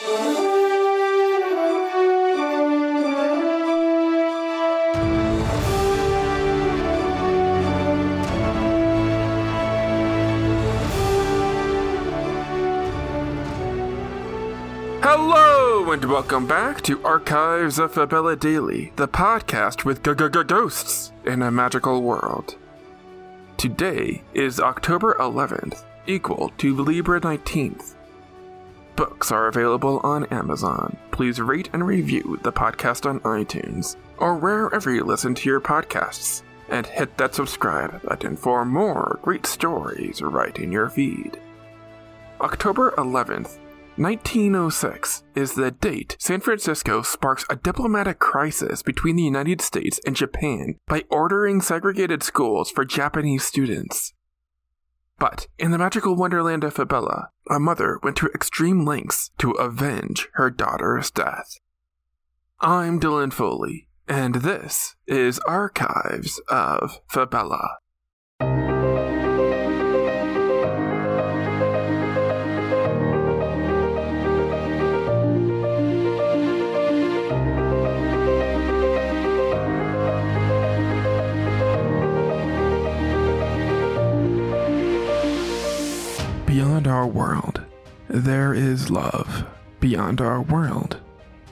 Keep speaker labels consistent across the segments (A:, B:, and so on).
A: Hello and welcome back to Archives of Fabella Daily, the podcast with ghosts in a magical world. Today is October 11th, equal to Libra 19th. Books are available on Amazon. Please rate and review the podcast on iTunes or wherever you listen to your podcasts, and hit that subscribe button for more great stories right in your feed. October 11th, 1906 is the date San Francisco sparks a diplomatic crisis between the United States and Japan by ordering segregated schools for Japanese students. But in the magical wonderland of Fabella, a mother went to extreme lengths to avenge her daughter's death. I'm Dylan Foley, and this is Archives of Fabella. There is love. Beyond our world,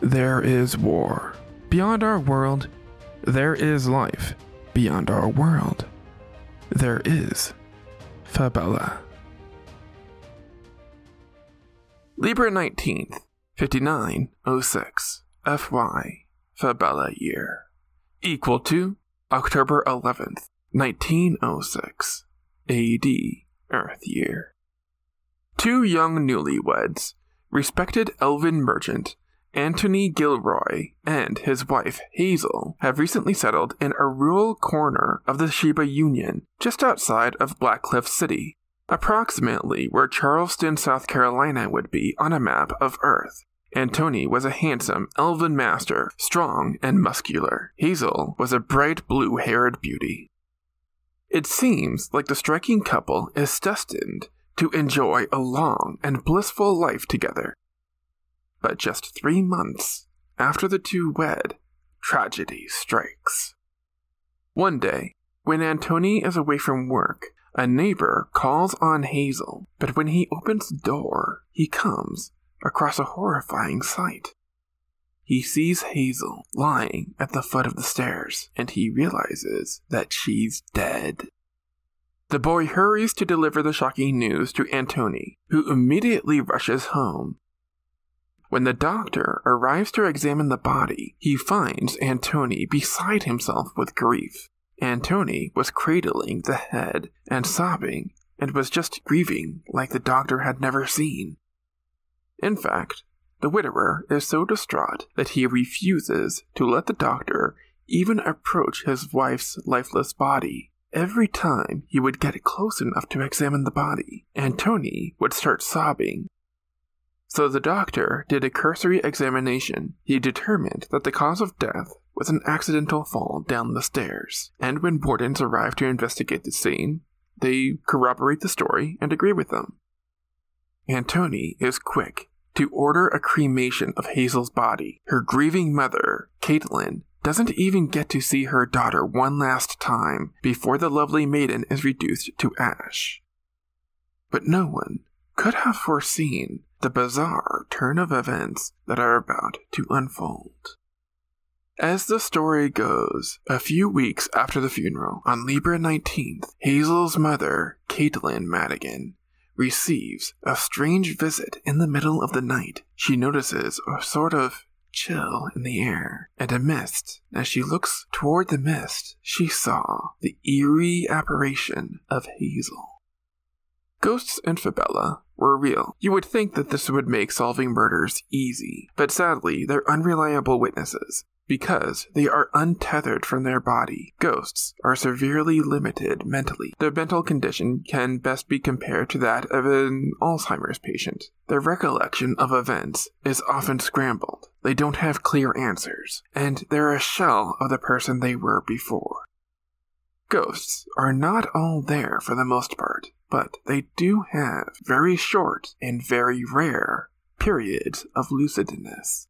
A: there is war. Beyond our world, there is life. Beyond our world, there is Fabella. Libra 19th, 5906, FY, Fabella year. Equal to October 11th, 1906, AD, Earth year. Two young newlyweds, respected elven merchant Anthony Gilroy and his wife Hazel, have recently settled in a rural corner of the Sheba Union just outside of Blackcliff City, approximately where Charleston, South Carolina would be on a map of Earth. Antony was a handsome elven master, strong and muscular. Hazel was a bright blue haired beauty. It seems like the striking couple is destined to enjoy a long and blissful life together. But just three months after the two wed, tragedy strikes. One day, when Antony is away from work, a neighbor calls on Hazel, but when he opens the door, he comes across a horrifying sight. He sees Hazel lying at the foot of the stairs, and he realizes that she's dead. The boy hurries to deliver the shocking news to Antony, who immediately rushes home. When the doctor arrives to examine the body, he finds Antony beside himself with grief. Antony was cradling the head and sobbing, and was just grieving like the doctor had never seen. In fact, the widower is so distraught that he refuses to let the doctor even approach his wife's lifeless body. Every time he would get close enough to examine the body, Antony would start sobbing. So the doctor did a cursory examination. He determined that the cause of death was an accidental fall down the stairs, and when wardens arrive to investigate the scene, they corroborate the story and agree with them. Antony is quick to order a cremation of Hazel's body. Her grieving mother, Caitlin, doesn't even get to see her daughter one last time before the lovely maiden is reduced to ash. But no one could have foreseen the bizarre turn of events that are about to unfold. As the story goes, a few weeks after the funeral, on Libra 19th, Hazel's mother, Caitlin Madigan, receives a strange visit in the middle of the night. She notices a sort of chill in the air and a mist. As she looks toward the mist, she saw the eerie apparition of Hazel. Ghosts and Fabella were real. You would think that this would make solving murders easy, but sadly, they're unreliable witnesses. Because they are untethered from their body, ghosts are severely limited mentally. Their mental condition can best be compared to that of an Alzheimer's patient. Their recollection of events is often scrambled. They don't have clear answers, and they're a shell of the person they were before. Ghosts are not all there for the most part, but they do have very short and very rare periods of lucidness.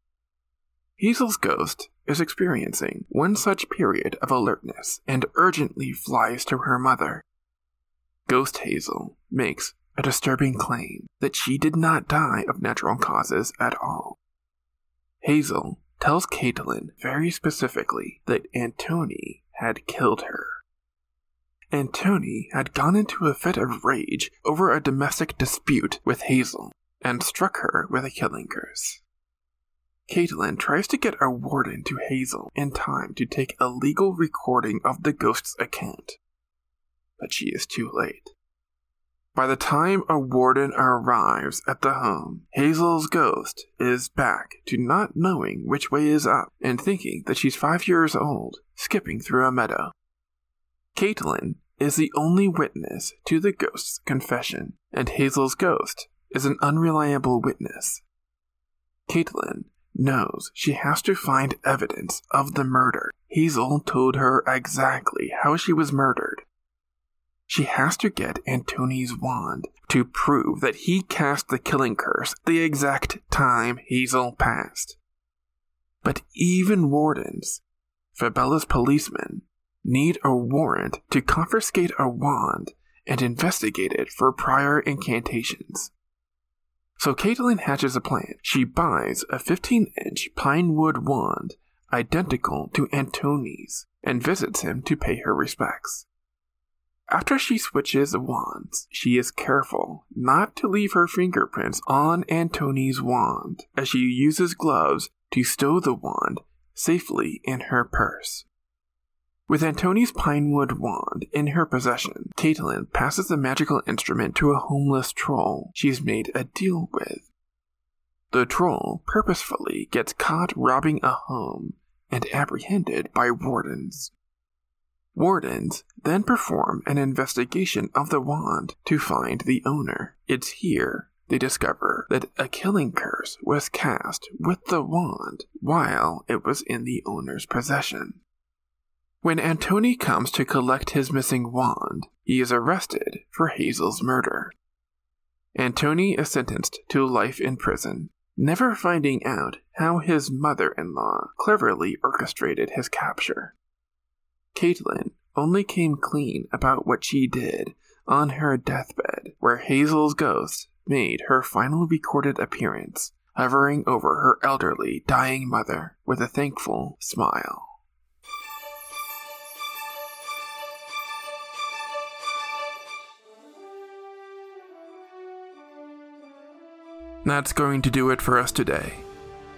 A: Hazel's ghost is experiencing one such period of alertness and urgently flies to her mother. Ghost Hazel makes a disturbing claim that she did not die of natural causes at all. Hazel tells Caitlin very specifically that Antony had killed her. Antony had gone into a fit of rage over a domestic dispute with Hazel and struck her with a killing curse. Caitlin tries to get a warden to Hazel in time to take a legal recording of the ghost's account, but she is too late. By the time a warden arrives at the home, Hazel's ghost is back to not knowing which way is up and thinking that she's five years old, skipping through a meadow. Caitlin is the only witness to the ghost's confession, and Hazel's ghost is an unreliable witness. Caitlin knows she has to find evidence of the murder. Hazel told her exactly how she was murdered, she has to get Antoni's wand to prove that he cast the killing curse the exact time Hazel passed. But even wardens, Fabella's policemen, need a warrant to confiscate a wand and investigate it for prior incantations. So Caitlin hatches a plan. She buys a 15 inch pine wood wand identical to Antoni's and visits him to pay her respects. After she switches wands, she is careful not to leave her fingerprints on Antoni's wand as she uses gloves to stow the wand safely in her purse. With Antoni's pinewood wand in her possession, Caitlin passes the magical instrument to a homeless troll she's made a deal with. The troll purposefully gets caught robbing a home and apprehended by wardens. Wardens then perform an investigation of the wand to find the owner. It's here they discover that a killing curse was cast with the wand while it was in the owner's possession. When Antoni comes to collect his missing wand, he is arrested for Hazel's murder. Antoni is sentenced to life in prison, never finding out how his mother in law cleverly orchestrated his capture. Caitlin only came clean about what she did on her deathbed, where Hazel's ghost made her final recorded appearance, hovering over her elderly, dying mother with a thankful smile. That's going to do it for us today.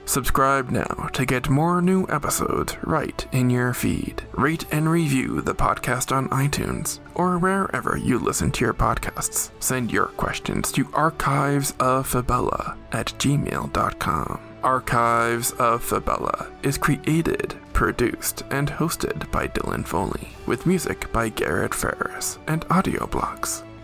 A: Subscribe now to get more new episodes right in your feed. Rate and review the podcast on iTunes or wherever you listen to your podcasts. Send your questions to archivesofabella at gmail.com. Archives of Fabella is created, produced, and hosted by Dylan Foley, with music by Garrett Ferris and AudioBlocks.